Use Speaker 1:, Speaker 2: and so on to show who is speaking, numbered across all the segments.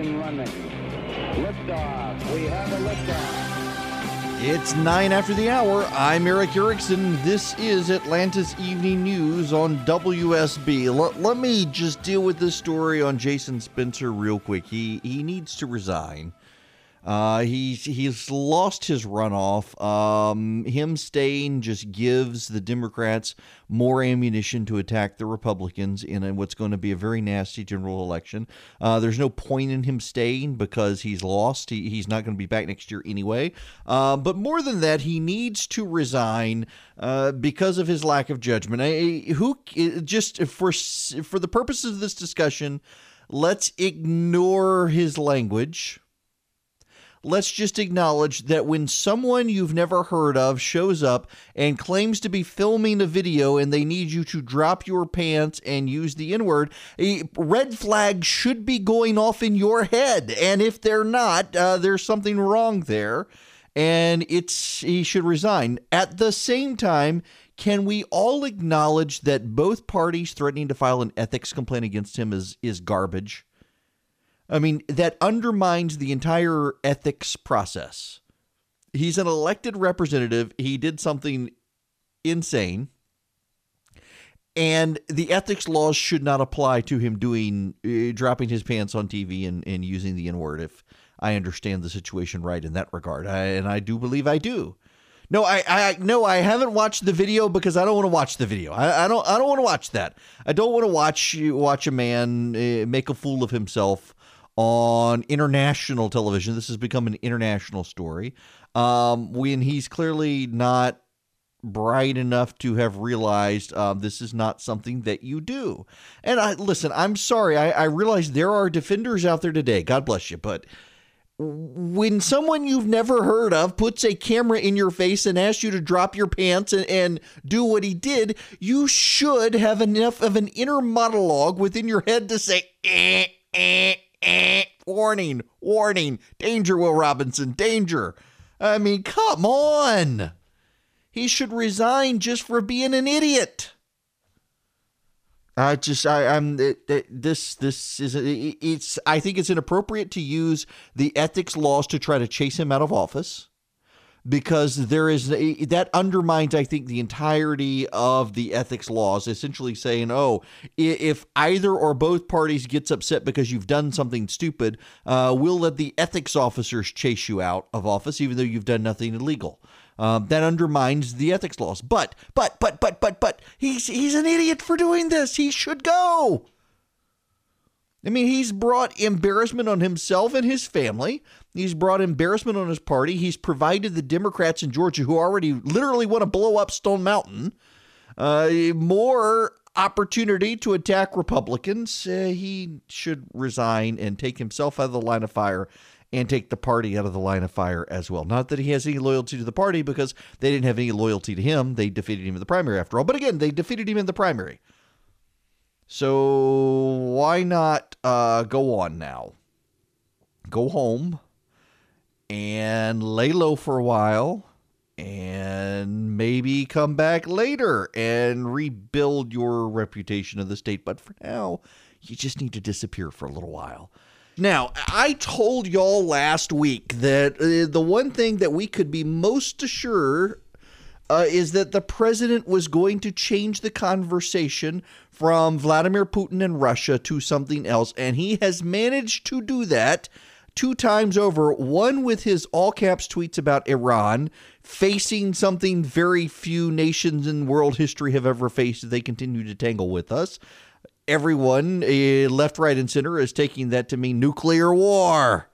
Speaker 1: Running. Liftoff. We have a liftoff.
Speaker 2: It's nine after the hour. I'm Erick Erickson. This is Atlanta's Evening News on WSB. L- let me just deal with this story on Jason Spencer real quick. He he needs to resign. Uh, he's he's lost his runoff. Um, him staying just gives the Democrats more ammunition to attack the Republicans in a, what's going to be a very nasty general election. Uh, there's no point in him staying because he's lost. He, he's not going to be back next year anyway. Uh, but more than that, he needs to resign uh, because of his lack of judgment. I, who just for for the purposes of this discussion, let's ignore his language let's just acknowledge that when someone you've never heard of shows up and claims to be filming a video and they need you to drop your pants and use the N word, a red flag should be going off in your head. And if they're not, uh, there's something wrong there. And it's he should resign. At the same time, can we all acknowledge that both parties threatening to file an ethics complaint against him is is garbage? I mean, that undermines the entire ethics process. He's an elected representative. He did something insane. And the ethics laws should not apply to him doing, uh, dropping his pants on TV and, and using the N word, if I understand the situation right in that regard. I, and I do believe I do. No, I, I no, I haven't watched the video because I don't want to watch the video. I, I don't, I don't want to watch that. I don't want to watch watch a man uh, make a fool of himself on international television. This has become an international story. Um, when he's clearly not bright enough to have realized um, this is not something that you do. And I listen, I'm sorry. I, I realize there are defenders out there today. God bless you, but when someone you've never heard of puts a camera in your face and asks you to drop your pants and, and do what he did, you should have enough of an inner monologue within your head to say, eh, eh, eh, warning, warning, danger, Will Robinson, danger. I mean, come on. He should resign just for being an idiot. I just I, I'm it, it, this this is eh, it's I think it's inappropriate to use the ethics laws to try to chase him out of office because there is that undermines i think the entirety of the ethics laws essentially saying oh if either or both parties gets upset because you've done something stupid uh, we'll let the ethics officers chase you out of office even though you've done nothing illegal. Um, that undermines the ethics laws. But but but but but but he's he's an idiot for doing this. He should go I mean, he's brought embarrassment on himself and his family. He's brought embarrassment on his party. He's provided the Democrats in Georgia, who already literally want to blow up Stone Mountain, uh, more opportunity to attack Republicans. Uh, he should resign and take himself out of the line of fire and take the party out of the line of fire as well. Not that he has any loyalty to the party because they didn't have any loyalty to him. They defeated him in the primary after all. But again, they defeated him in the primary. So why not uh, go on now? Go home and lay low for a while and maybe come back later and rebuild your reputation in the state. But for now, you just need to disappear for a little while. Now, I told y'all last week that uh, the one thing that we could be most assured uh, is that the president was going to change the conversation from Vladimir Putin and Russia to something else. And he has managed to do that two times over one with his all caps tweets about Iran facing something very few nations in world history have ever faced. They continue to tangle with us. Everyone, uh, left, right, and center, is taking that to mean nuclear war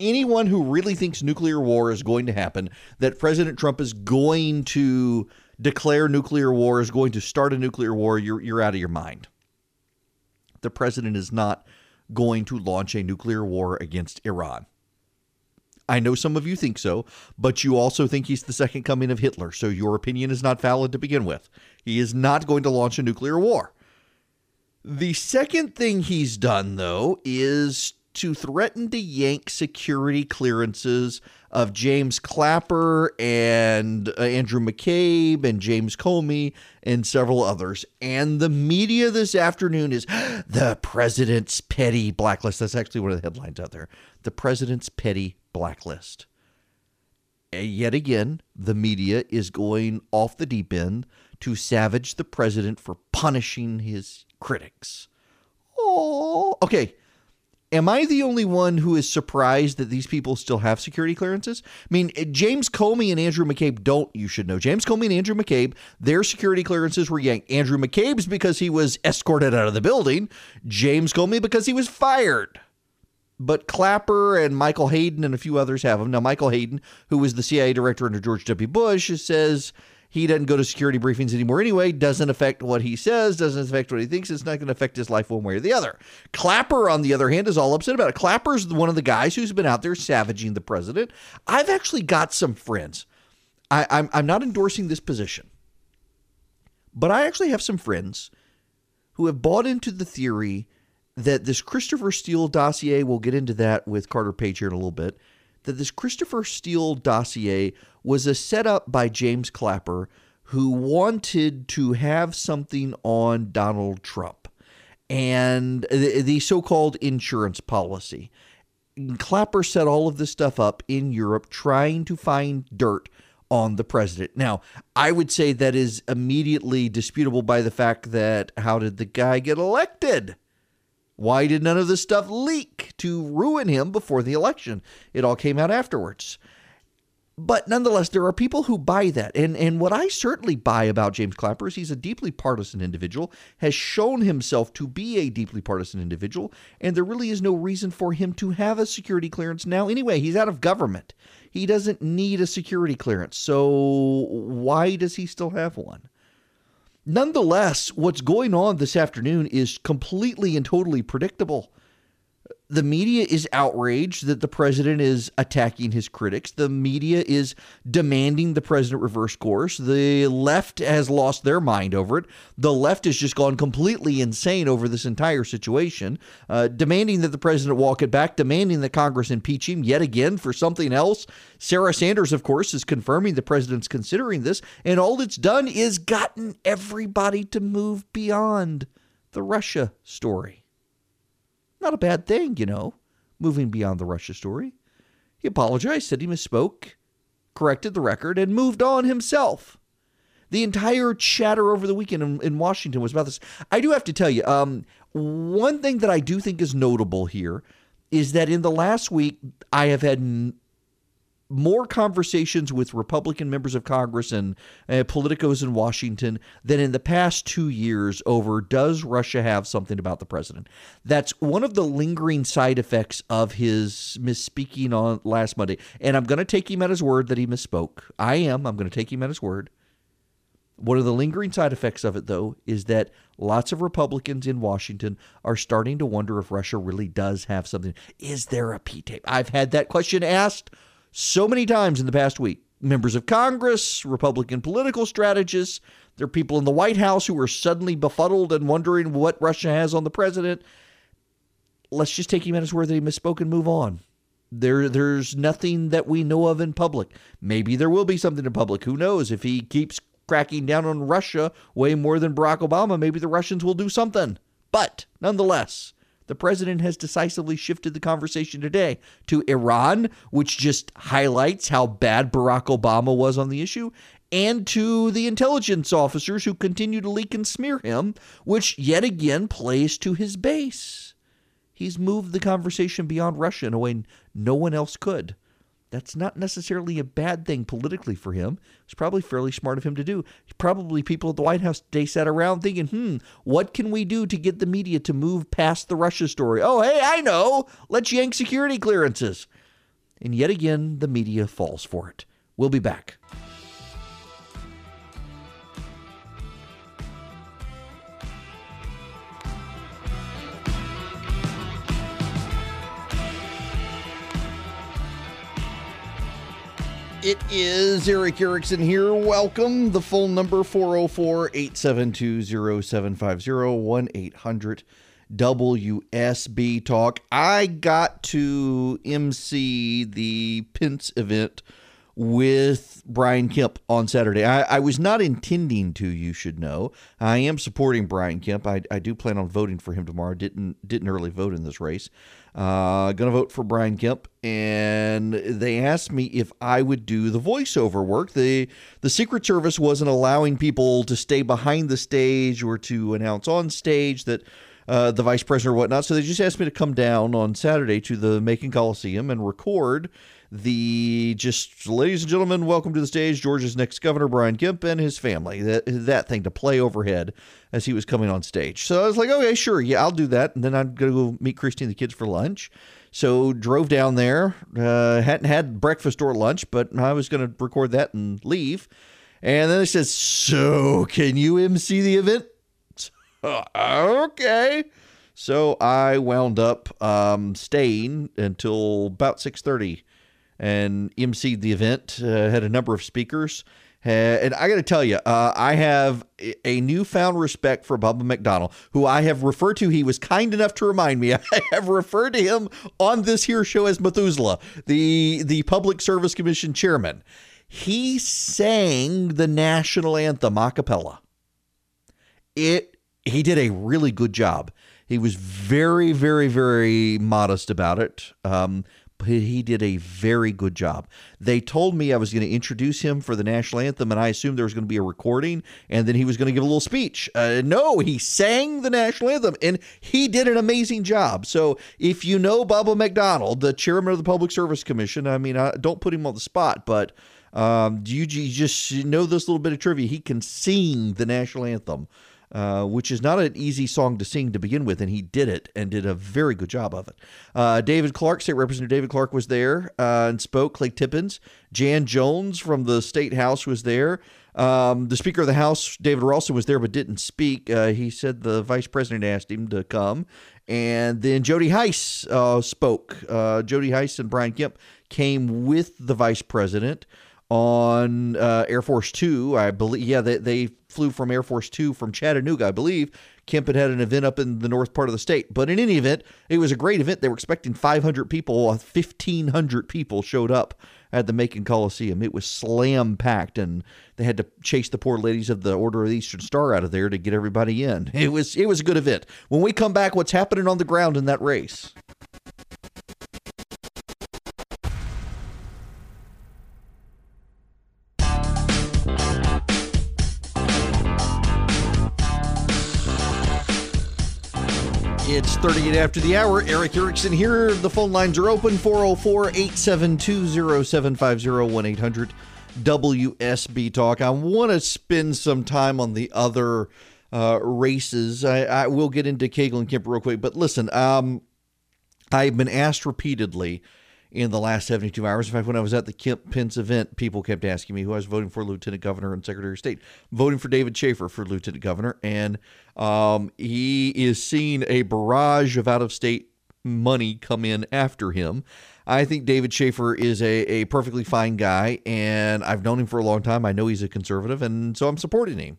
Speaker 2: anyone who really thinks nuclear war is going to happen, that President Trump is going to declare nuclear war, is going to start a nuclear war, you're, you're out of your mind. The president is not going to launch a nuclear war against Iran. I know some of you think so, but you also think he's the second coming of Hitler, so your opinion is not valid to begin with. He is not going to launch a nuclear war. The second thing he's done, though, is to threaten to yank security clearances of James Clapper and uh, Andrew McCabe and James Comey and several others. And the media this afternoon is the president's petty blacklist. That's actually one of the headlines out there. The president's petty blacklist. And yet again, the media is going off the deep end to savage the president for punishing his critics. Oh, okay. Am I the only one who is surprised that these people still have security clearances? I mean, eh, James Comey and Andrew McCabe don't, you should know. James Comey and Andrew McCabe, their security clearances were yanked. Andrew McCabe's because he was escorted out of the building, James Comey because he was fired. But Clapper and Michael Hayden and a few others have them. Now, Michael Hayden, who was the CIA director under George W. Bush, says he doesn't go to security briefings anymore anyway. Doesn't affect what he says, doesn't affect what he thinks. It's not going to affect his life one way or the other. Clapper, on the other hand, is all upset about it. Clapper's one of the guys who's been out there savaging the president. I've actually got some friends. I, I'm, I'm not endorsing this position, but I actually have some friends who have bought into the theory that this Christopher Steele dossier, we'll get into that with Carter Page here in a little bit, that this Christopher Steele dossier was a setup by James Clapper who wanted to have something on Donald Trump and the, the so called insurance policy. Clapper set all of this stuff up in Europe trying to find dirt on the president. Now, I would say that is immediately disputable by the fact that how did the guy get elected? Why did none of this stuff leak to ruin him before the election? It all came out afterwards. But nonetheless, there are people who buy that. And, and what I certainly buy about James Clapper is he's a deeply partisan individual, has shown himself to be a deeply partisan individual, and there really is no reason for him to have a security clearance now. Anyway, he's out of government. He doesn't need a security clearance. So why does he still have one? Nonetheless, what's going on this afternoon is completely and totally predictable. The media is outraged that the president is attacking his critics. The media is demanding the president reverse course. The left has lost their mind over it. The left has just gone completely insane over this entire situation, uh, demanding that the president walk it back, demanding that Congress impeach him yet again for something else. Sarah Sanders, of course, is confirming the president's considering this, and all it's done is gotten everybody to move beyond the Russia story. Not a bad thing, you know, moving beyond the Russia story. He apologized, said he misspoke, corrected the record, and moved on himself. The entire chatter over the weekend in, in Washington was about this. I do have to tell you, um, one thing that I do think is notable here is that in the last week, I have had more conversations with Republican members of Congress and uh, politicos in Washington than in the past two years over does Russia have something about the president? That's one of the lingering side effects of his misspeaking on last Monday. And I'm going to take him at his word that he misspoke. I am. I'm going to take him at his word. One of the lingering side effects of it, though, is that lots of Republicans in Washington are starting to wonder if Russia really does have something. Is there a P tape? I've had that question asked so many times in the past week. Members of Congress, Republican political strategists, there are people in the White House who are suddenly befuddled and wondering what Russia has on the president. Let's just take him at his word that he misspoke and move on. There, there's nothing that we know of in public. Maybe there will be something in public. Who knows? If he keeps cracking down on Russia way more than Barack Obama, maybe the Russians will do something. But nonetheless, the president has decisively shifted the conversation today to Iran, which just highlights how bad Barack Obama was on the issue, and to the intelligence officers who continue to leak and smear him, which yet again plays to his base. He's moved the conversation beyond Russia in a way no one else could. That's not necessarily a bad thing politically for him. It's probably fairly smart of him to do. Probably people at the White House they sat around thinking, hmm, what can we do to get the media to move past the Russia story? Oh, hey, I know. Let's yank security clearances. And yet again, the media falls for it. We'll be back. It is Erick Erickson here. Welcome. The phone number 404 872 0750 1 800 WSB Talk. I got to MC the Pence event with Brian Kemp on Saturday. I, I, was not intending to, you should know. I am supporting Brian Kemp. I, I do plan on voting for him tomorrow. Didn't didn't early vote in this race. Uh, gonna vote for Brian Kemp, and they asked me if I would do the voiceover work. the The Secret Service wasn't allowing people to stay behind the stage or to announce on stage that uh, the vice president or whatnot. So they just asked me to come down on Saturday to the Macon Coliseum and record the just ladies and gentlemen, welcome to the stage, Georgia's next governor, Brian Kemp, and his family. That that thing to play overhead as he was coming on stage. So I was like, okay, sure, yeah, I'll do that. And then I'm gonna go meet Christy and the kids for lunch. So drove down there. Uh, hadn't had breakfast or lunch, but I was gonna record that and leave. And then they said, "So can you MC the event?" okay. So I wound up um, staying until about six thirty and emceed the event. Uh, had a number of speakers. and I got to tell you, uh, I have a newfound respect for Bubba McDonald, who I have referred to. He was kind enough to remind me. I have referred to him on this here show as Methuselah, the the Public Service Commission chairman. He sang the national anthem a cappella. It he did a really good job. He was very, very, very modest about it. Um, he did a very good job. They told me I was going to introduce him for the national anthem, and I assumed there was going to be a recording, and then he was going to give a little speech. Uh, no, he sang the national anthem, and he did an amazing job. So if you know Bubba McDonald, the chairman of the Public Service Commission, I mean, I, don't put him on the spot, but um, you, you just know this little bit of trivia. He can sing the national anthem. Uh, which is not an easy song to sing to begin with, and he did it and did a very good job of it. Uh, David Clark, State Representative David Clark, was there uh, and spoke. Clay Tippins, Jan Jones from the State House was there. Um, the Speaker of the House, David Ralston, was there but didn't speak. Uh, he said the Vice President asked him to come. And then Jody Hice uh, spoke. Jody Hice and Brian Kemp came with the Vice President on uh, Air Force Two. I believe, yeah, they, they flew from Air Force Two from Chattanooga, I believe. Kemp had had an event up in the north part of the state. But in any event, it was a great event. They were expecting 500 people. 1,500 people showed up at the Macon Coliseum. It was slam packed, and they had to chase the poor ladies of the Order of the Eastern Star out of there to get everybody in. It was it was a good event. When we come back, what's happening on the ground in that race? It's 38 after the hour. Erick Erickson here. The phone lines are open 404 872 0750 1 800 WSB Talk. I want to spend some time on the other uh, races. I, I, will get into Cagle and Kemp real quick, but listen, um, I've been asked repeatedly in the last 72 hours. In fact, when I was at the Kemp Pence event, people kept asking me who I was voting for Lieutenant Governor and Secretary of State. voting for David Shafer for Lieutenant Governor. And um, he is seeing a barrage of out of state money come in after him. I think David Shafer is a, a perfectly fine guy, and I've known him for a long time. I know he's a conservative, and so I'm supporting him.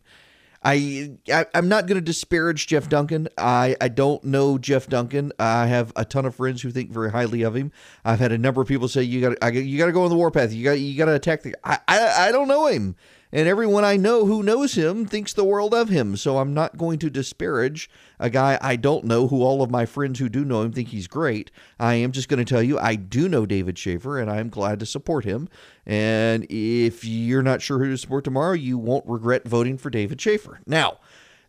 Speaker 2: I, I am not going to disparage Jeff Duncan. I I don't know Jeff Duncan. I have a ton of friends who think very highly of him. I've had a number of people say you got you got to go on the warpath. You got you got to attack the. I, I I don't know him and everyone I know who knows him thinks the world of him. So I'm not going to disparage a guy I don't know who all of my friends who do know him think he's great. I am just going to tell you I do know David Shafer and I'm glad to support him. And if you're not sure who to support tomorrow, you won't regret voting for David Shafer. Now,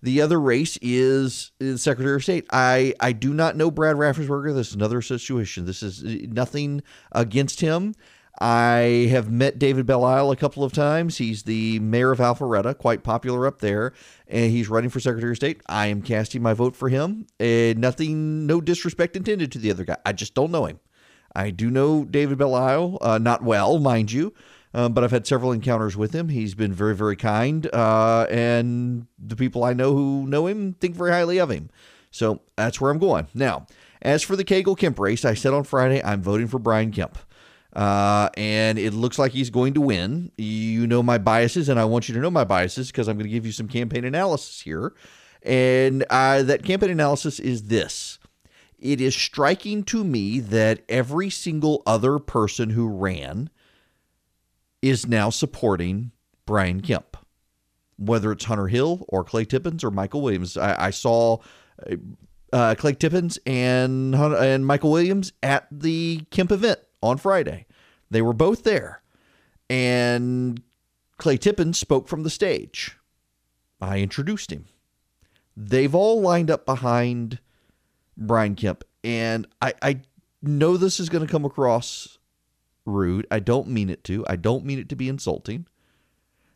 Speaker 2: the other race is, the Secretary of State. I, I do not know Brad Raffensperger. This is another situation. This is uh, nothing against him. I have met David Belle-Isle a couple of times. He's the mayor of Alpharetta, quite popular up there, and he's running for Secretary of State. I am casting my vote for him. And nothing, no disrespect intended to the other guy. I just don't know him. I do know David Belle-Isle, uh, not well, mind you, um, but I've had several encounters with him. He's been very, very kind, uh, and the people I know who know him think very highly of him. So that's where I'm going. Now, as for the Cagle Kemp race, I said on Friday I'm voting for Brian Kemp. Uh, and it looks like he's going to win. You know my biases, and I want you to know my biases because I'm going to give you some campaign analysis here. And uh, that campaign analysis is this it is striking to me that every single other person who ran is now supporting Brian Kemp, whether it's Hunter Hill or Clay Tippins or Michael Williams. I, I saw uh, Clay Tippins and and Michael Williams at the Kemp event on Friday. They were both there, and Clay Tippins spoke from the stage. I introduced him. They've all lined up behind Brian Kemp, and I, I know this is going to come across rude. I don't mean it to. I don't mean it to be insulting.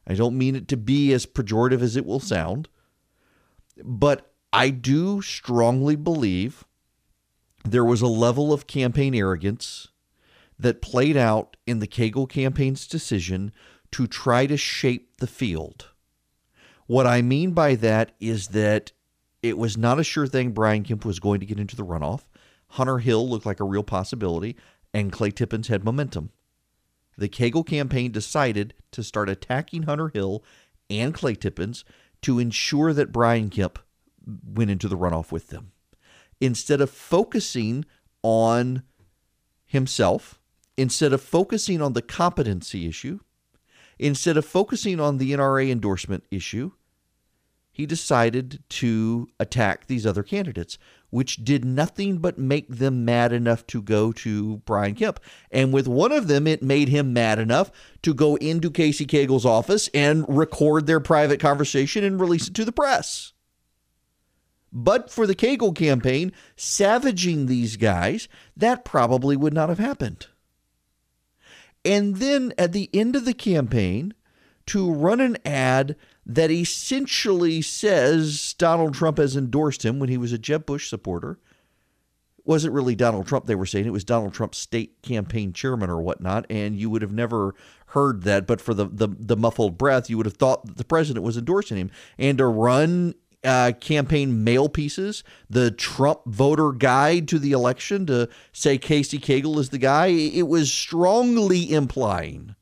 Speaker 2: I don't mean it to be as pejorative as it will sound. But I do strongly believe there was a level of campaign arrogance that played out in the Cagle campaign's decision to try to shape the field. What I mean by that is that it was not a sure thing Brian Kemp was going to get into the runoff. Hunter Hill looked like a real possibility, and Clay Tippins had momentum. The Cagle campaign decided to start attacking Hunter Hill and Clay Tippins to ensure that Brian Kemp went into the runoff with them. Instead of focusing on himself, instead of focusing on the competency issue, instead of focusing on the NRA endorsement issue, he decided to attack these other candidates, which did nothing but make them mad enough to go to Brian Kemp. And with one of them, it made him mad enough to go into Casey Cagle's office and record their private conversation and release it to the press. But for the Cagle campaign, savaging these guys, that probably would not have happened. And then at the end of the campaign, to run an ad that essentially says Donald Trump has endorsed him when he was a Jeb Bush supporter. wasn't really Donald Trump they were saying, it was Donald Trump's state campaign chairman or whatnot. And you would have never heard that, but for the, the, the muffled breath, you would have thought that the president was endorsing him. And to run uh, campaign mail pieces, the Trump voter guide to the election to say Casey Cagle is the guy, it was strongly implying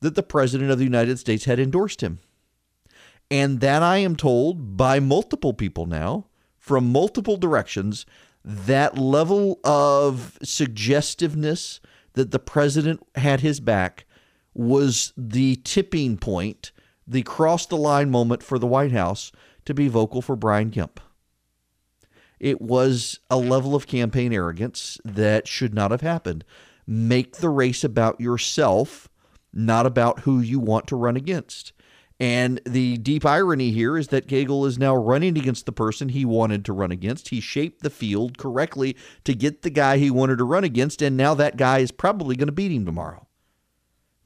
Speaker 2: that the President of the United States had endorsed him. And that I am told by multiple people now from multiple directions that level of suggestiveness that the president had his back was the tipping point, the cross the line moment for the White House to be vocal for Brian Kemp. It was a level of campaign arrogance that should not have happened. Make the race about yourself, not about who you want to run against. And the deep irony here is that Cagle is now running against the person he wanted to run against. He shaped the field correctly to get the guy he wanted to run against, and now that guy is probably going to beat him tomorrow.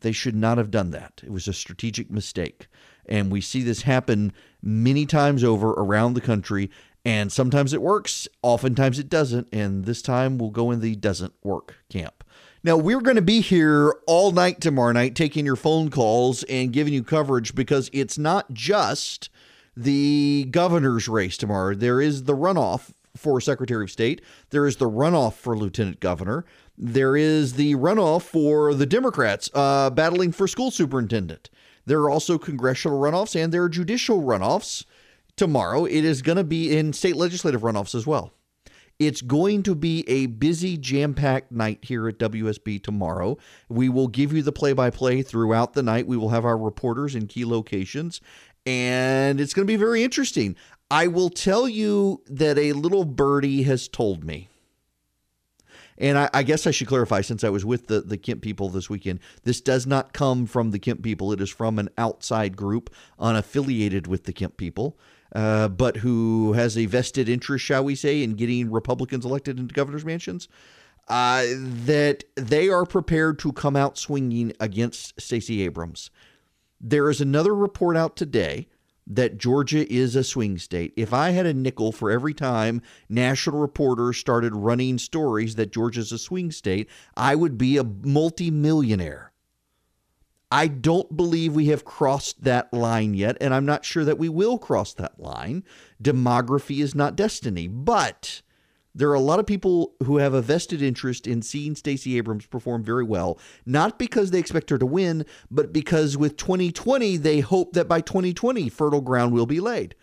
Speaker 2: They should not have done that. It was a strategic mistake. And we see this happen many times over around the country. And sometimes it works, oftentimes it doesn't. And this time we'll go in the doesn't work camp. Now, we're going to be here all night tomorrow night taking your phone calls and giving you coverage because it's not just the governor's race tomorrow. There is the runoff for Secretary of State, there is the runoff for Lieutenant Governor, there is the runoff for the Democrats uh, battling for school superintendent. There are also congressional runoffs and there are judicial runoffs tomorrow. It is going to be in state legislative runoffs as well. It's going to be a busy, jam packed night here at WSB tomorrow. We will give you the play by play throughout the night. We will have our reporters in key locations, and it's going to be very interesting. I will tell you that a little birdie has told me. And I, I, guess I should clarify since I was with the, the Kemp people this weekend, this does not come from the Kemp people. It is from an outside group unaffiliated with the Kemp people uh, but who has a vested interest, shall we say, in getting Republicans elected into governor's mansions, uh, that they are prepared to come out swinging against Stacey Abrams. There is another report out today that Georgia is a swing state. If I had a nickel for every time national reporters started running stories that Georgia's a swing state, I would be a multimillionaire. I don't believe we have crossed that line yet, and I'm not sure that we will cross that line. Demography is not destiny, but there are a lot of people who have a vested interest in seeing Stacey Abrams perform very well, not because they expect her to win, but because with 2020, they hope that by 2020, fertile ground will be laid.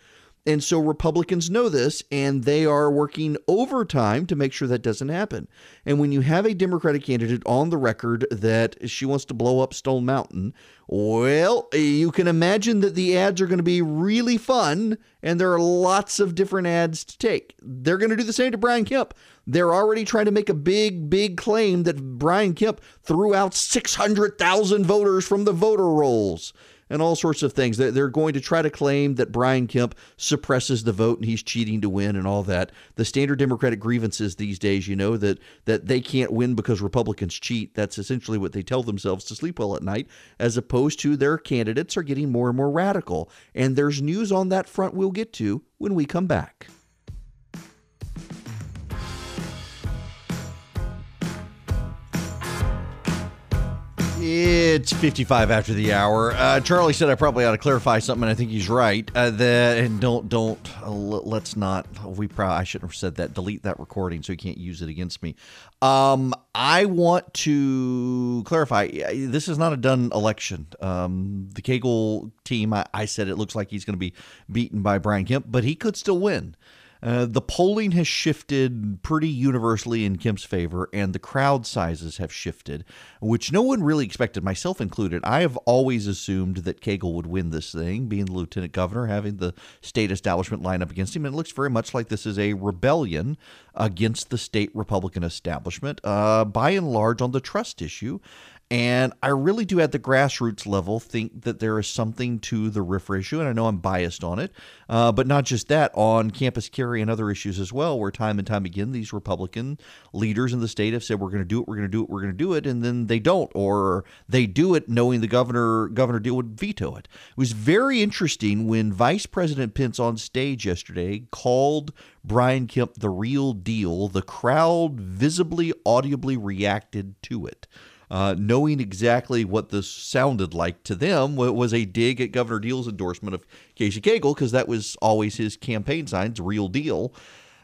Speaker 2: And so Republicans know this and they are working overtime to make sure that doesn't happen. And when you have a Democratic candidate on the record that she wants to blow up Stone Mountain, well, you can imagine that the ads are going to be really fun and there are lots of different ads to take. They're going to do the same to Brian Kemp. They're already trying to make a big, big claim that Brian Kemp threw out 600,000 voters from the voter rolls and all sorts of things. They're going to try to claim that Brian Kemp suppresses the vote and he's cheating to win and all that. The standard Democratic grievances these days, you know, that that they can't win because Republicans cheat. That's essentially what they tell themselves to sleep well at night, as opposed to their candidates are getting more and more radical. And there's news on that front we'll get to when we come back. It's 55 after the hour. Uh, Charlie said I probably ought to clarify something. And I think he's right. Uh, that and don't don't uh, let's not. We probably I shouldn't have said that. Delete that recording so he can't use it against me. Um, I want to clarify. This is not a done election. Um, the Cagle team. I, I said it looks like he's going to be beaten by Brian Kemp, but he could still win. Uh, the polling has shifted pretty universally in Kemp's favor, and the crowd sizes have shifted, which no one really expected, myself included. I have always assumed that Cagle would win this thing, being the lieutenant governor, having the state establishment line up against him. And it looks very much like this is a rebellion against the state Republican establishment, uh, by and large on the trust issue. And I really do, at the grassroots level, think that there is something to the RFRA issue. And I know I'm biased on it, uh, but not just that, on campus carry and other issues as well, where time and time again, these Republican leaders in the state have said, we're going to do it, we're going to do it, we're going to do it. And then they don't, or they do it knowing the governor, Governor Deal would veto it. It was very interesting when Vice President Pence on stage yesterday called Brian Kemp the real deal. The crowd visibly, audibly reacted to it uh, knowing exactly what this sounded like to them was a dig at Governor Deal's endorsement of Casey Cagle because that was always his campaign signs, real deal.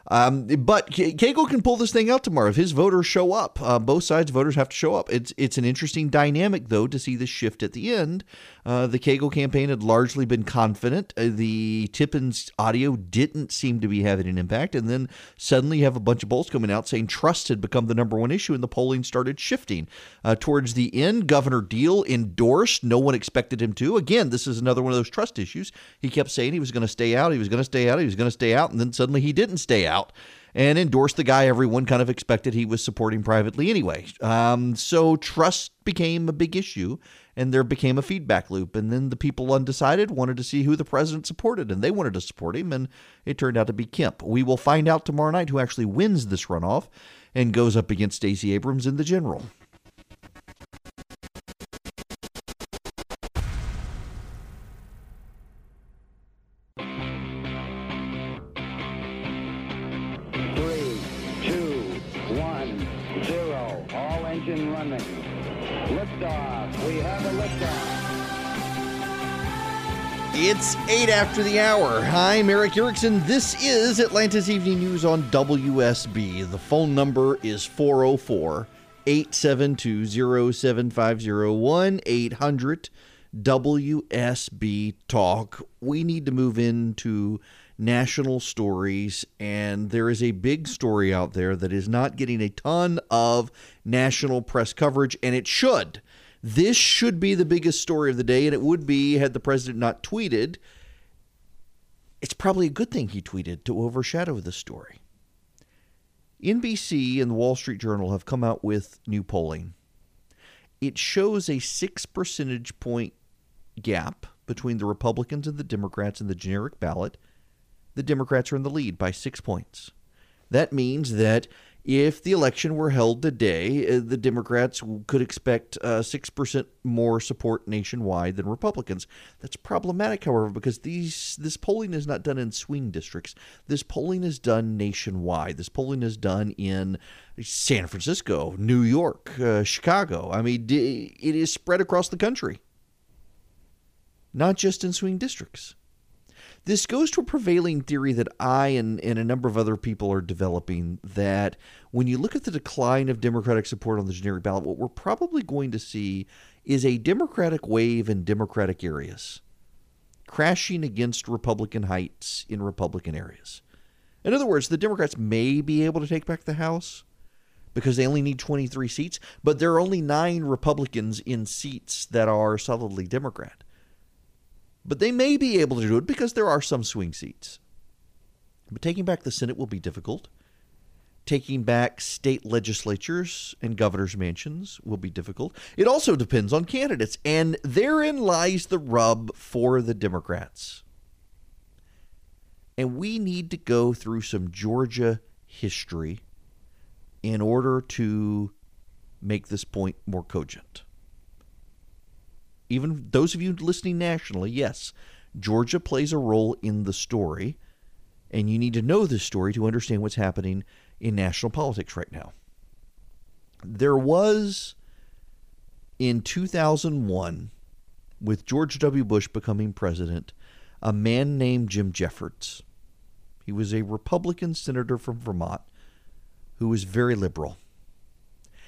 Speaker 2: Um, but Cagle can pull this thing out tomorrow if his voters show up. Uh, both sides voters have to show up. It's it's an interesting dynamic though to see the shift at the end. Uh, the Cagle campaign had largely been confident. Uh, the Tippins audio didn't seem to be having an impact, and then suddenly you have a bunch of bolts coming out saying trust had become the number one issue, and the polling started shifting. Uh, towards the end, Governor Deal endorsed. No one expected him to. Again, this is another one of those trust issues. He kept saying he was going to stay out. He was going to stay out. He was going to stay out, and then suddenly he didn't stay out out and endorsed the guy everyone kind of expected he was supporting privately anyway. Um, so trust became a big issue, and there became a feedback loop. And then the people undecided wanted to see who the president supported, and they wanted to support him, and it turned out to be Kemp. We will find out tomorrow night who actually wins this runoff and goes up against Stacey Abrams in the general. It's 8 after the hour. Hi, I'm Erick Erickson. This is Atlanta's Evening News on WSB. The phone number is 404 872 0750 800 WSB Talk. We need to move into national stories, and there is a big story out there that is not getting a ton of national press coverage, and it should. This should be the biggest story of the day, and it would be had the president not tweeted. It's probably a good thing he tweeted to overshadow the story. NBC and the Wall Street Journal have come out with new polling. It shows a six percentage point gap between the Republicans and the Democrats in the generic ballot. The Democrats are in the lead by six points. That means that if the election were held today, uh, the Democrats could expect uh, 6% more support nationwide than Republicans. That's problematic, however, because these this polling is not done in swing districts. This polling is done nationwide. This polling is done in San Francisco, New York, uh, Chicago. I mean, it is spread across the country, not just in swing districts. This goes to a prevailing theory that I and, and a number of other people are developing that when you look at the decline of Democratic support on the generic ballot, what we're probably going to see is a Democratic wave in Democratic areas. crashing against Republican heights in Republican areas. In other words, the Democrats may be able to take back the House because they only need 23 seats, but there are only nine Republicans in seats that are solidly Democrat. But they may be able to do it because there are some swing seats. But taking back the Senate will be difficult. Taking back state legislatures and governor's mansions will be difficult. It also depends on candidates, and therein lies the rub for the Democrats. And we need to go through some Georgia history in order to make this point more cogent. Even those of you listening nationally, yes, Georgia plays a role in the story, and you need to know this story to understand what's happening in national politics right now. There was in 2001, with George W. Bush becoming president, a man named Jim Jeffords. He was a Republican senator from Vermont who was very liberal.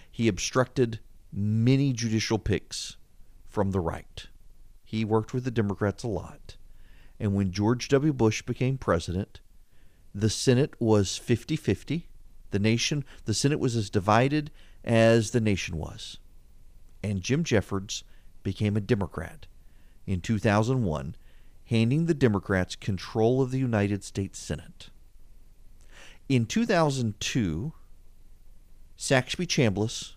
Speaker 2: He obstructed many judicial picks from the right. He worked with the Democrats a lot. And when George W. Bush became president, the Senate was 50 50. The nation, the Senate was as divided as the nation was. And Jim Jeffords became a Democrat in 2001, handing the Democrats control of the United States Senate. In 2002, Saxby Chambliss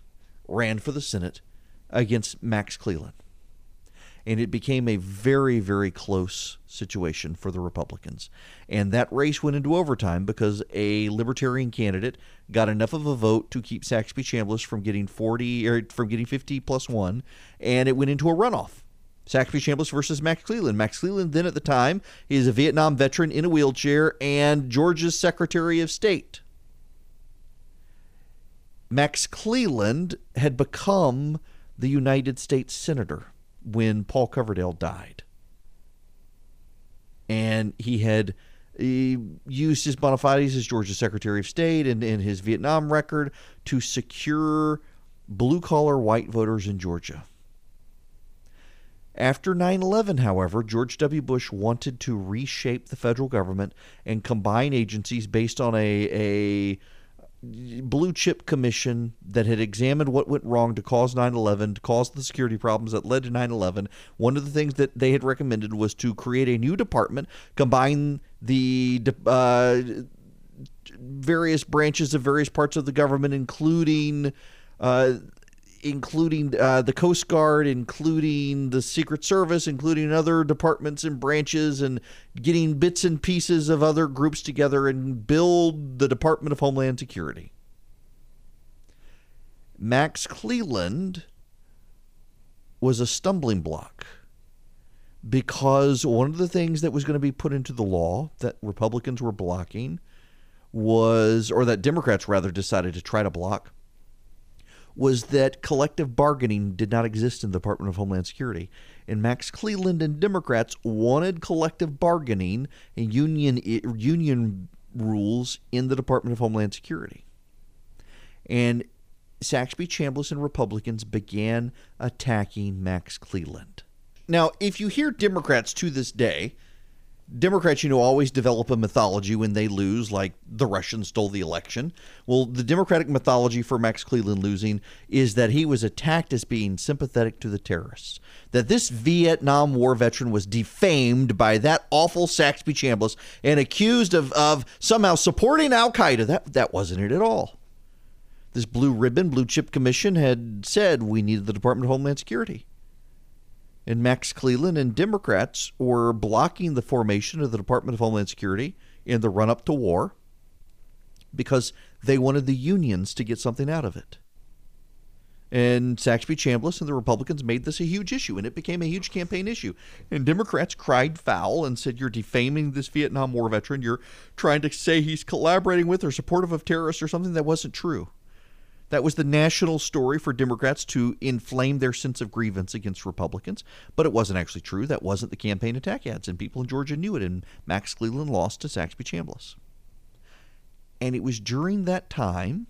Speaker 2: ran for the Senate against Max Cleland and it became a very, very close situation for the Republicans. And that race went into overtime because a Libertarian candidate got enough of a vote to keep Saxby Chambliss from getting 40 or from getting 50 plus one, and it went into a runoff. Saxby Chambliss versus Max Cleland. Max Cleland, then at the time, is a Vietnam veteran in a wheelchair and Georgia's Secretary of State. Max Cleland had become the United States Senator when Paul Coverdell died. And he had he used his bona fides as Georgia Secretary of State and, and his Vietnam record to secure blue collar white voters in Georgia. After 9 11, however, George W. Bush wanted to reshape the federal government and combine agencies based on a, a blue chip commission that had examined what went wrong to cause 9-11 to cause the security problems that led to 9-11 one of the things that they had recommended was to create a new department combine the uh, various branches of various parts of the government including uh, including uh, the Coast Guard, including the Secret Service, including other departments and branches, and getting bits and pieces of other groups together and build the Department of Homeland Security. Max Cleland was a stumbling block because one of the things that was going to be put into the law that Republicans were blocking was, or that Democrats rather decided to try to block, was that collective bargaining did not exist in the Department of Homeland Security. And Max Cleland and Democrats wanted collective bargaining and union union rules in the Department of Homeland Security. And Saxby Chambliss and Republicans began attacking Max Cleland. Now, if you hear Democrats to this day, Democrats, you know, always develop a mythology when they lose, like the Russians stole the election. Well, the Democratic mythology for Max Cleland losing is that he was attacked as being sympathetic to the terrorists. That this Vietnam War veteran was defamed by that awful Saxby Chambliss and accused of, of somehow supporting Al Qaeda. That, that wasn't it at all. This blue ribbon, blue chip commission had said we needed the Department of Homeland Security and Max Cleland and Democrats were blocking the formation of the Department of Homeland Security in the run up to war because they wanted the unions to get something out of it. And Saxby Chambliss and the Republicans made this a huge issue, and it became a huge campaign issue. And Democrats cried foul and said, You're defaming this Vietnam War veteran. You're trying to say he's collaborating with or supportive of terrorists or something that wasn't true. That was the national story for Democrats to inflame their sense of grievance against Republicans, but it wasn't actually true. That wasn't the campaign attack ads, and people in Georgia knew it, and Max Cleland lost to Saxby Chambliss. And it was during that time,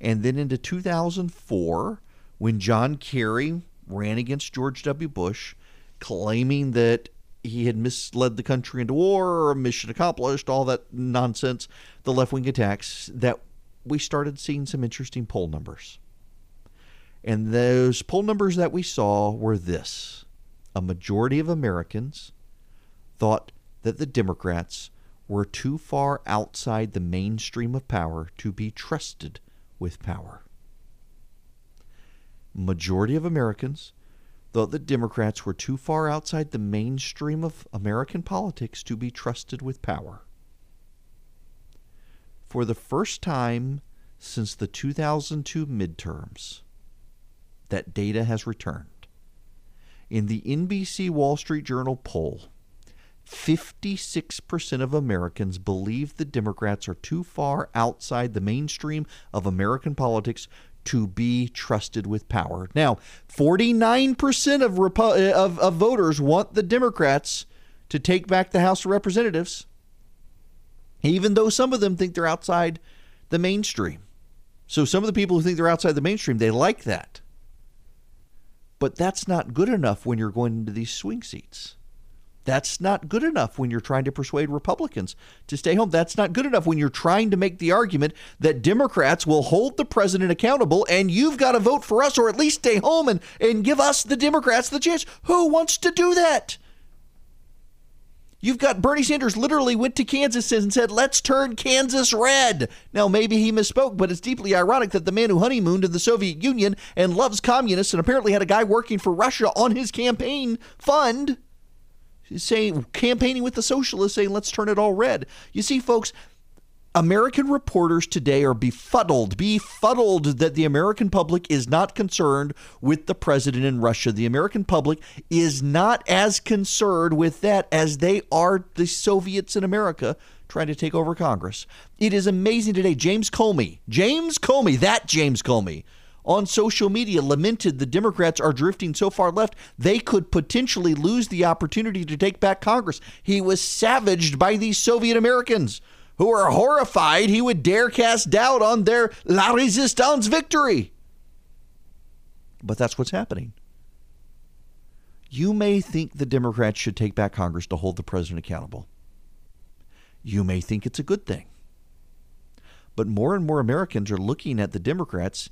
Speaker 2: and then into 2004, when John Kerry ran against George W. Bush, claiming that he had misled the country into war mission accomplished, all that nonsense, the left wing attacks, that we started seeing some interesting poll numbers. And those poll numbers that we saw were this a majority of Americans thought that the Democrats were too far outside the mainstream of power to be trusted with power. Majority of Americans thought the Democrats were too far outside the mainstream of American politics to be trusted with power. For the first time since the 2002 midterms, that data has returned. In the NBC Wall Street Journal poll, 56% of Americans believe the Democrats are too far outside the mainstream of American politics to be trusted with power. Now, 49% of, Repu- of, of voters want the Democrats to take back the House of Representatives, even though some of them think they're outside the mainstream. So some of the people who think they're outside the mainstream, they like that. But that's not good enough when you're going into these swing seats. That's not good enough when you're trying to persuade Republicans to stay home. That's not good enough when you're trying to make the argument that Democrats will hold the president accountable and you've got to vote for us or at least stay home and, and give us, the Democrats, the chance. Who wants to do that? You've got Bernie Sanders literally went to Kansas and said, let's turn Kansas red. Now, maybe he misspoke, but it's deeply ironic that the man who honeymooned in the Soviet Union and loves communists and apparently had a guy working for Russia on his campaign fund saying campaigning with the socialists saying let's turn it all red. You see folks, American reporters today are befuddled, befuddled that the American public is not concerned with the president in Russia. The American public is not as concerned with that as they are the Soviets in America trying to take over Congress. It is amazing today. James Comey, James Comey, that James Comey, on social media lamented the Democrats are drifting so far left they could potentially lose the opportunity to take back Congress. He was savaged by these Soviet Americans who are horrified he would dare cast doubt on their La Resistance victory. But that's what's happening. You may think the Democrats should take back Congress to hold the president accountable. You may think it's a good thing. But more and more Americans are looking at the Democrats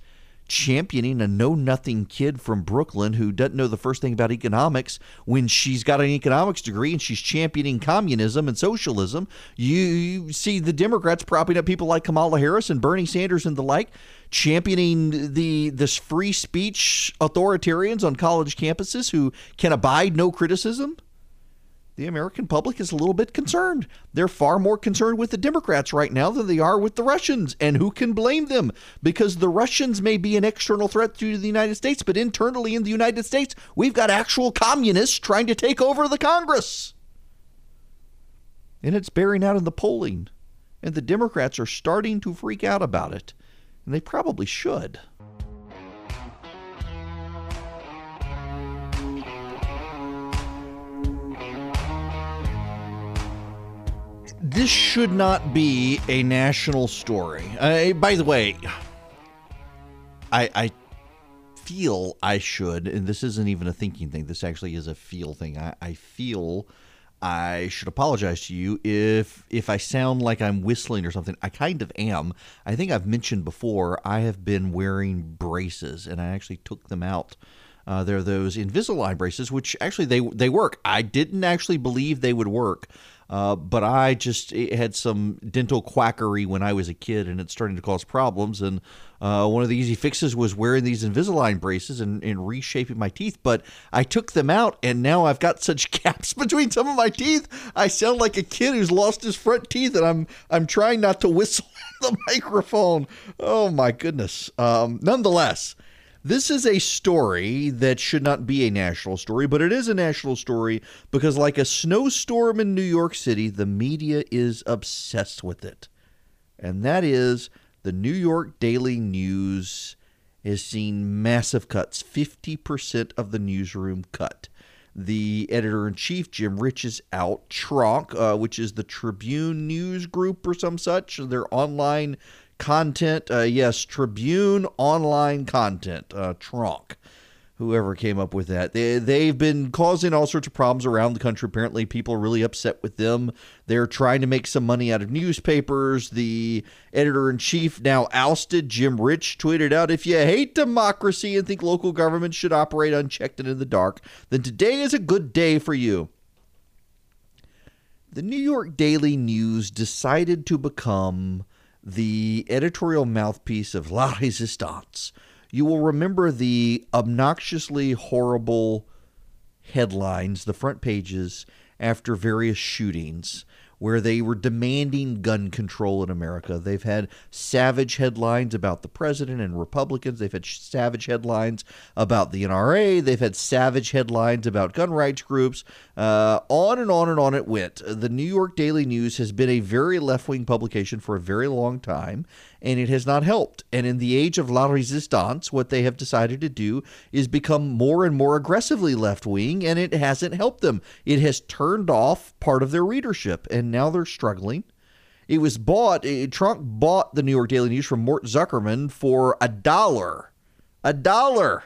Speaker 2: championing a know nothing kid from Brooklyn who doesn't know the first thing about economics when she's got an economics degree and she's championing communism and socialism. You see the Democrats propping up people like Kamala Harris and Bernie Sanders and the like, championing the this free speech authoritarians on college campuses who can abide no criticism the American public is a little bit concerned. They're far more concerned with the Democrats right now than they are with the Russians. And who can blame them? Because the Russians may be an external threat to the United States, but internally in the United States, we've got actual communists trying to take over the Congress. And it's bearing out in the polling. And the Democrats are starting to freak out about it. And they probably should. This should not be a national story. Uh, by the way, I, I feel I should, and this isn't even a thinking thing. This actually is a feel thing. I, I feel I should apologize to you if if I sound like I'm whistling or something. I kind of am. I think I've mentioned before. I have been wearing braces, and I actually took them out. Uh, they're those Invisalign braces, which actually they they work. I didn't actually believe they would work uh, but I just had some dental quackery when I was a kid, and it's starting to cause problems. And uh, one of the easy fixes was wearing these Invisalign braces and, and, reshaping my teeth. But I took them out, and now I've got such gaps between some of my teeth. I sound like a kid who's lost his front teeth, and I'm I'm trying not to whistle the microphone. Oh my goodness. Um, nonetheless. This is a story that should not be a national story, but it is a national story because, like a snowstorm in New York City, the media is obsessed with it. And that is the New York Daily News has seen massive cuts 50% of the newsroom cut. The editor in chief, Jim Rich, is out. Tronc, uh, which is the Tribune News Group or some such, their online content. Uh, yes, Tribune online content, uh, Tronc. whoever came up with that. They, they've been causing all sorts of problems around the country. Apparently, people are really upset with them. They're trying to make some money out of newspapers. The editor in chief, now ousted, Jim Rich, tweeted out If you hate democracy and think local government should operate unchecked and in the dark, then today is a good day for you. The New York Daily News decided to become the editorial mouthpiece of La Resistance you will remember the obnoxiously horrible headlines, the front pages after various shootings where they were demanding gun control in America. They've had savage headlines about the president and Republicans. They've had savage headlines about the NRA. They've had savage headlines about gun rights groups. Uh, on and on and on it went. The New York Daily News has been a very left wing publication for a very long time, and it has not helped. And in the age of La Resistance, what they have decided to do is become more and more aggressively left wing, and it hasn't helped them. It has turned off part of their readership, and now they're struggling. It was bought, eh, Trump bought the New York Daily News from Mort Zuckerman for a dollar. A dollar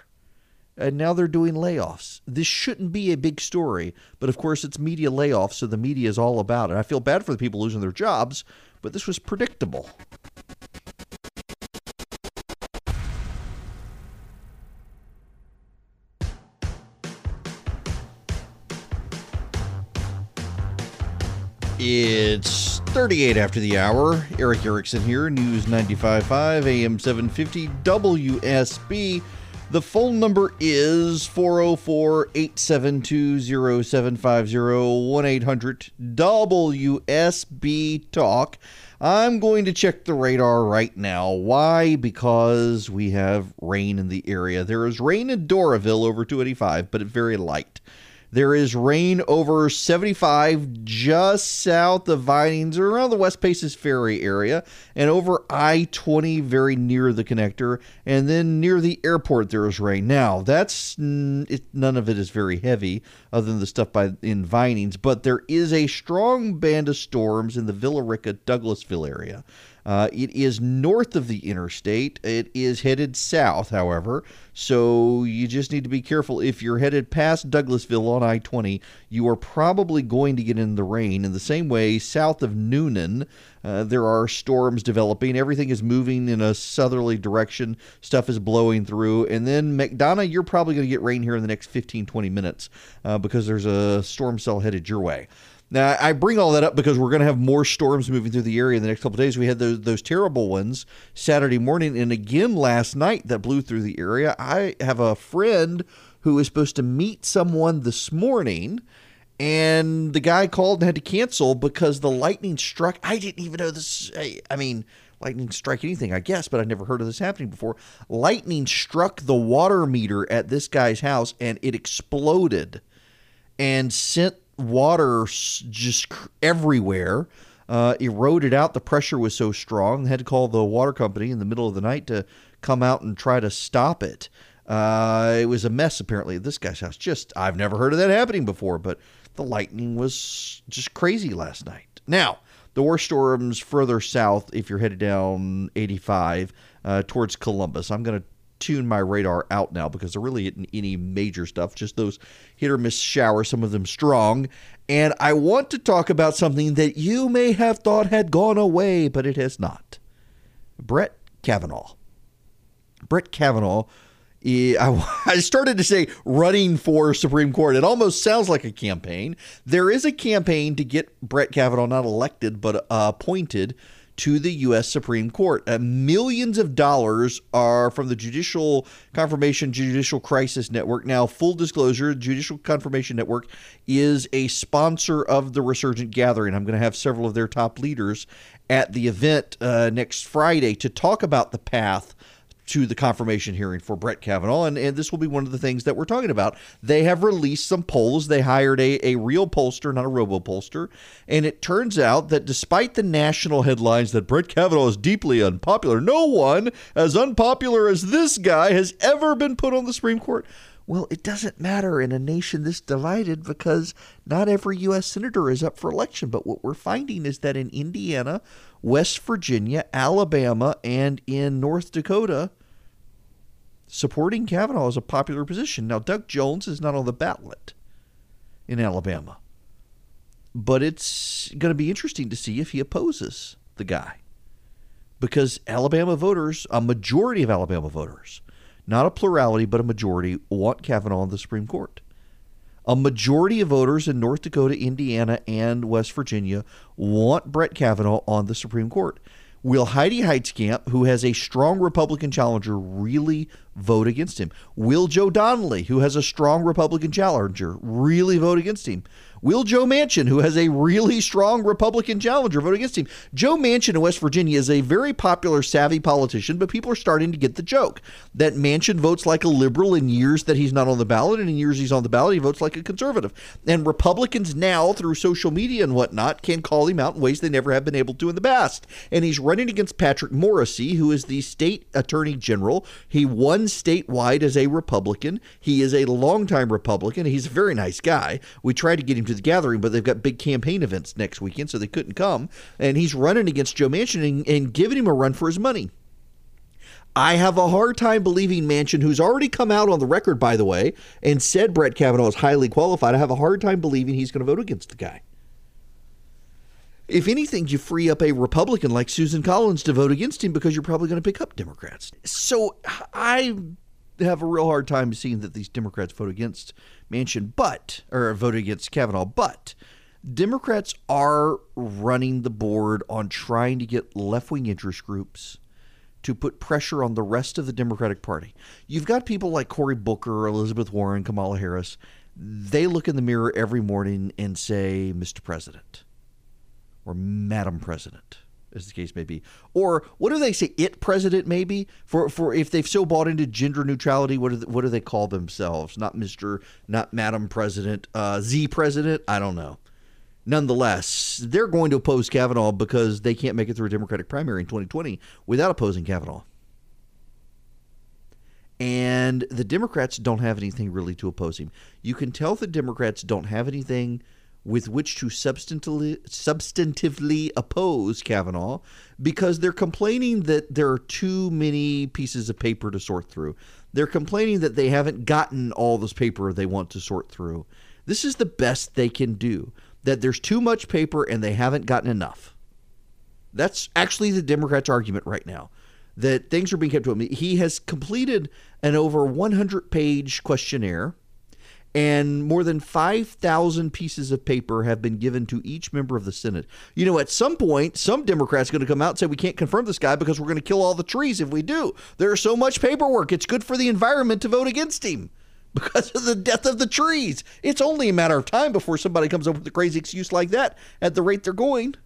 Speaker 2: and now they're doing layoffs. This shouldn't be a big story, but of course it's media layoffs, so the media is all about it. I feel bad for the people losing their jobs, but this was predictable. It's 38 after the hour. Erick Erickson here, News 95.5, AM 750, WSB. The phone number is 404 872 0750 1 800 WSB Talk. I'm going to check the radar right now. Why? Because we have rain in the area. There is rain in Doraville over 285, but it's very light. There is rain over 75 just south of Vinings, around the West Paces Ferry area, and over I 20 very near the connector. And then near the airport, there is rain. Now, that's it, none of it is very heavy, other than the stuff by in Vinings, but there is a strong band of storms in the Villa Rica Douglasville area. Uh, it is north of the interstate. It is headed south, however, so you just need to be careful. If you're headed past Douglasville on I 20, you are probably going to get in the rain. In the same way, south of Newnan, uh, there are storms developing. Everything is moving in a southerly direction. Stuff is blowing through. And then McDonough, you're probably going to get rain here in the next 15, 20 minutes uh, because there's a storm cell headed your way. Now, I bring all that up because we're going to have more storms moving through the area in the next couple days. We had those, those terrible ones Saturday morning and again last night that blew through the area. I have a friend who is supposed to meet someone this morning, and the guy called and had to cancel because the lightning struck. I didn't even know this. I mean, lightning strike anything, I guess, but I never heard of this happening before. Lightning struck the water meter at this guy's house and it exploded and sent water just everywhere. Uh, eroded out. The pressure was so strong. They had to call the water company in the middle of the night to come out and try to stop it. Uh, it was a mess, apparently, this guy's house. Just, I've never heard of that happening before, but the lightning was just crazy last night. Now, the worst storms further south if you're headed down 85 uh, towards Columbus. I'm going to tune my radar out now because there really isn't any major stuff, just those hit or miss showers, some of them strong. And I want to talk about something that you may have thought had gone away, but it has not. Brett Kavanaugh. Brett Kavanaugh. I started to say running for Supreme Court. It almost sounds like a campaign. There is a campaign to get Brett Kavanaugh not elected, but appointed to the U.S. Supreme Court. Uh, millions of dollars are from the Judicial Confirmation Judicial Crisis Network. Now, full disclosure, Judicial Confirmation Network is a sponsor of the Resurgent Gathering. I'm going to have several of their top leaders at the event uh, next Friday to talk about the path to the confirmation hearing for Brett Kavanaugh. And, and this will be one of the things that we're talking about. They have released some polls. They hired a, a real pollster, not a robo pollster. And it turns out that despite the national headlines that Brett Kavanaugh is deeply unpopular, no one as unpopular as this guy has ever been put on the Supreme Court. Well, it doesn't matter in a nation this divided because not every U.S. senator is up for election. But what we're finding is that in Indiana, West Virginia, Alabama, and in North Dakota, supporting Kavanaugh is a popular position. Now, Doug Jones is not on the ballot in Alabama, but it's going to be interesting to see if he opposes the guy because Alabama voters, a majority of Alabama voters, not a plurality, but a majority, want Kavanaugh on the Supreme Court. A majority of voters in North Dakota, Indiana, and West Virginia want Brett Kavanaugh on the Supreme Court. Will Heidi Heitkamp, who has a strong Republican challenger, really vote against him? Will Joe Donnelly, who has a strong Republican challenger, really vote against him? Will Joe Manchin, who has a really strong Republican challenger, vote against him? Joe Manchin in West Virginia is a very popular, savvy politician, but people are starting to get the joke that Manchin votes like a liberal in years that he's not on the ballot, and in years he's on the ballot, he votes like a conservative. And Republicans now, through social media and whatnot, can call him out in ways they never have been able to in the past. And he's running against Patrick Morrisey, who is the state attorney general. He won statewide as a Republican. He is a longtime Republican. He's a very nice guy. We tried to get him to the gathering, but they've got big campaign events next weekend, so they couldn't come. And he's running against Joe Manchin and, and giving him a run for his money. I have a hard time believing Manchin, who's already come out on the record, by the way, and said Brett Kavanaugh is highly qualified. I have a hard time believing he's going to vote against the guy. If anything, you free up a Republican like Susan Collins to vote against him because you're probably going to pick up Democrats. So I have a real hard time seeing that these Democrats vote against Manchin, but or vote against Kavanaugh, but Democrats are running the board on trying to get left-wing interest groups to put pressure on the rest of the Democratic Party. You've got people like Cory Booker, Elizabeth Warren, Kamala Harris. They look in the mirror every morning and say, Mr. President or Madam President, as the case may be. Or what do they say? It President, maybe? For for if they've so bought into gender neutrality, what do they, what do they call themselves? Not Mr., not Madam President, uh, Z President? I don't know nonetheless, they're going to oppose Kavanaugh because they can't make it through a Democratic primary in 2020 without opposing Kavanaugh. And the Democrats don't have anything really to oppose him. You can tell the Democrats don't have anything with which to substantively, substantively oppose Kavanaugh because they're complaining that there are too many pieces of paper to sort through. They're complaining that they haven't gotten all this paper they want to sort through. This is the best they can do that there's too much paper and they haven't gotten enough. That's actually the Democrats' argument right now. That things are being kept to him. He has completed an over 100 page questionnaire, and more than 5,000 pieces of paper have been given to each member of the Senate. You know, at some point, some Democrats are going to come out and say, We can't confirm this guy because we're going to kill all the trees if we do. There's so much paperwork. It's good for the environment to vote against him because of the death of the trees. It's only a matter of time before somebody comes up with a crazy excuse like that at the rate they're going.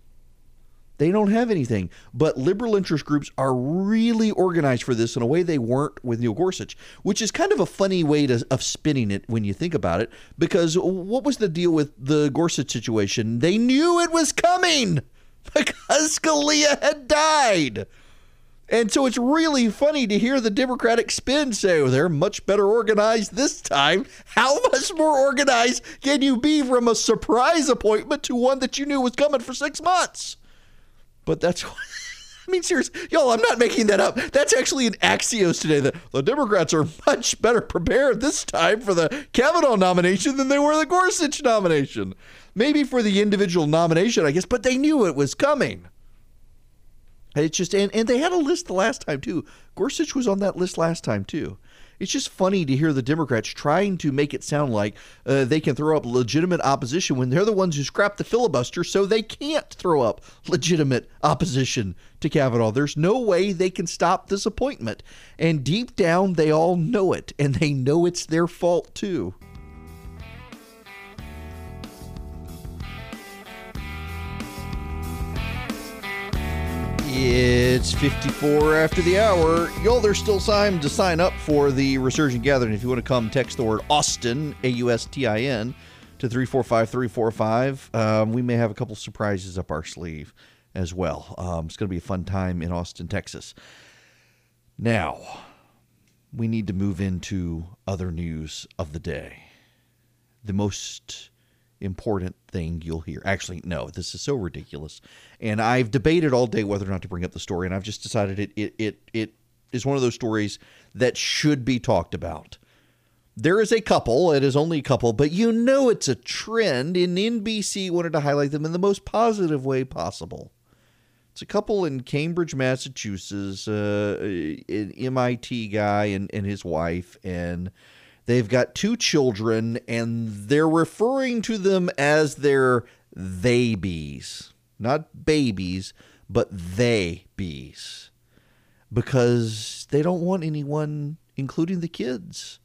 Speaker 2: They don't have anything. But liberal interest groups are really organized for this in a way they weren't with Neil Gorsuch, which is kind of a funny way to, of spinning it when you think about it. Because what was the deal with the Gorsuch situation? They knew it was coming because Scalia had died. And so it's really funny to hear the Democratic spin say, oh, they're much better organized this time. How much more organized can you be from a surprise appointment to one that you knew was coming for six months? But that's what. I mean, seriously, y'all, I'm not making that up. That's actually an Axios today that the Democrats are much better prepared this time for the Kavanaugh nomination than they were the Gorsuch nomination. Maybe for the individual nomination, I guess, but they knew it was coming. It's just and, and they had a list the last time too. Gorsuch was on that list last time too. It's just funny to hear the Democrats trying to make it sound like uh, they can throw up legitimate opposition when they're the ones who scrapped the filibuster, so they can't throw up legitimate opposition to Kavanaugh. There's no way they can stop this appointment. And deep down, they all know it, and they know it's their fault too. It's 54 after the hour. Y'all, there's still time to sign up for the Resurgent Gathering. If you want to come, text the word Austin, A U S T I N, to 345 345. Um, we may have a couple surprises up our sleeve as well. Um, it's going to be a fun time in Austin, Texas. Now, we need to move into other news of the day. The most important thing you'll hear. Actually, no, this is so ridiculous. And I've debated all day whether or not to bring up the story, and I've just decided it it it it is one of those stories that should be talked about. There is a couple, it is only a couple, but you know it's a trend, and NBC wanted to highlight them in the most positive way possible. It's a couple in Cambridge, Massachusetts, uh, an MIT guy and, and his wife, and they've got two children, and they're referring to them as their they bees. Not babies, but they bees. Because they don't want anyone, including the kids,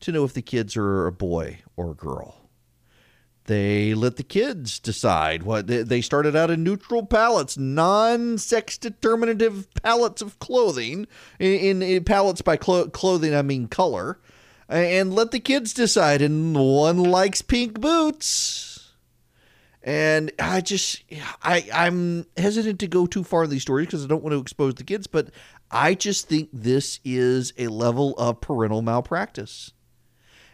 Speaker 2: to know if the kids are a boy or a girl. They let the kids decide what they started out in neutral palettes, non-sex determinative palettes of clothing. In, in palettes by clo- clothing, I mean color, and let the kids decide. And one likes pink boots, and I just I I'm hesitant to go too far in these stories because I don't want to expose the kids, but I just think this is a level of parental malpractice.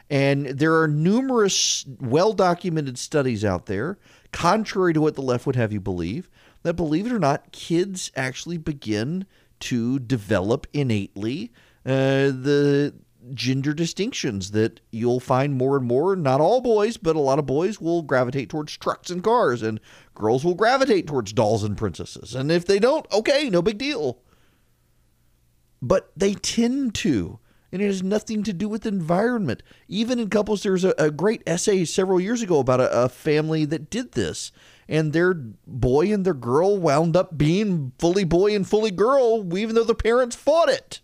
Speaker 2: And there are numerous well documented studies out there, contrary to what the left would have you believe, that believe it or not, kids actually begin to develop innately uh, the gender distinctions that you'll find more and more. Not all boys, but a lot of boys will gravitate towards trucks and cars, and girls will gravitate towards dolls and princesses. And if they don't, okay, no big deal. But they tend to and it has nothing to do with environment. Even in couples, there's a, a great essay several years ago about a, a, family that did this, and their boy and their girl wound up being fully boy and fully girl, even though the parents fought it.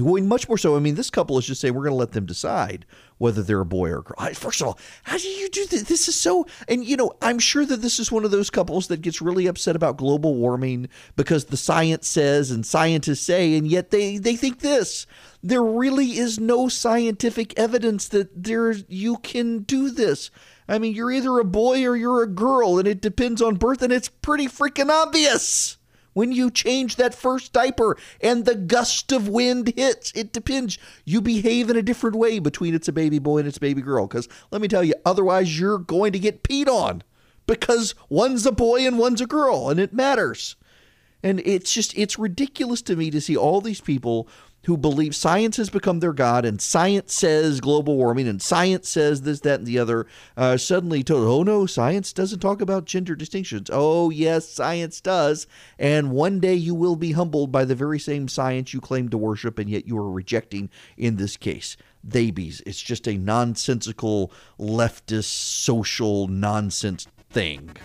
Speaker 2: Much more so. I mean, this couple is just saying we're going to let them decide whether they're a boy or a girl. First of all, how do you do this? This is so. And you know, I'm sure that this is one of those couples that gets really upset about global warming because the science says and scientists say, and yet they they think this. There really is no scientific evidence that there you can do this. I mean, you're either a boy or you're a girl, and it depends on birth, and it's pretty freaking obvious when you change that first diaper and the gust of wind hits. It depends. You behave in a different way between it's a baby boy and it's a baby girl. Because let me tell you, otherwise you're going to get peed on because one's a boy and one's a girl, and it matters. And it's just, it's ridiculous to me to see all these people who believe science has become their god and science says global warming and science says this, that, and the other, uh, suddenly told, oh no, science doesn't talk about gender distinctions. Oh, yes, science does. And one day you will be humbled by the very same science you claim to worship and yet you are rejecting in this case. Babies. It's just a nonsensical leftist social nonsense thing.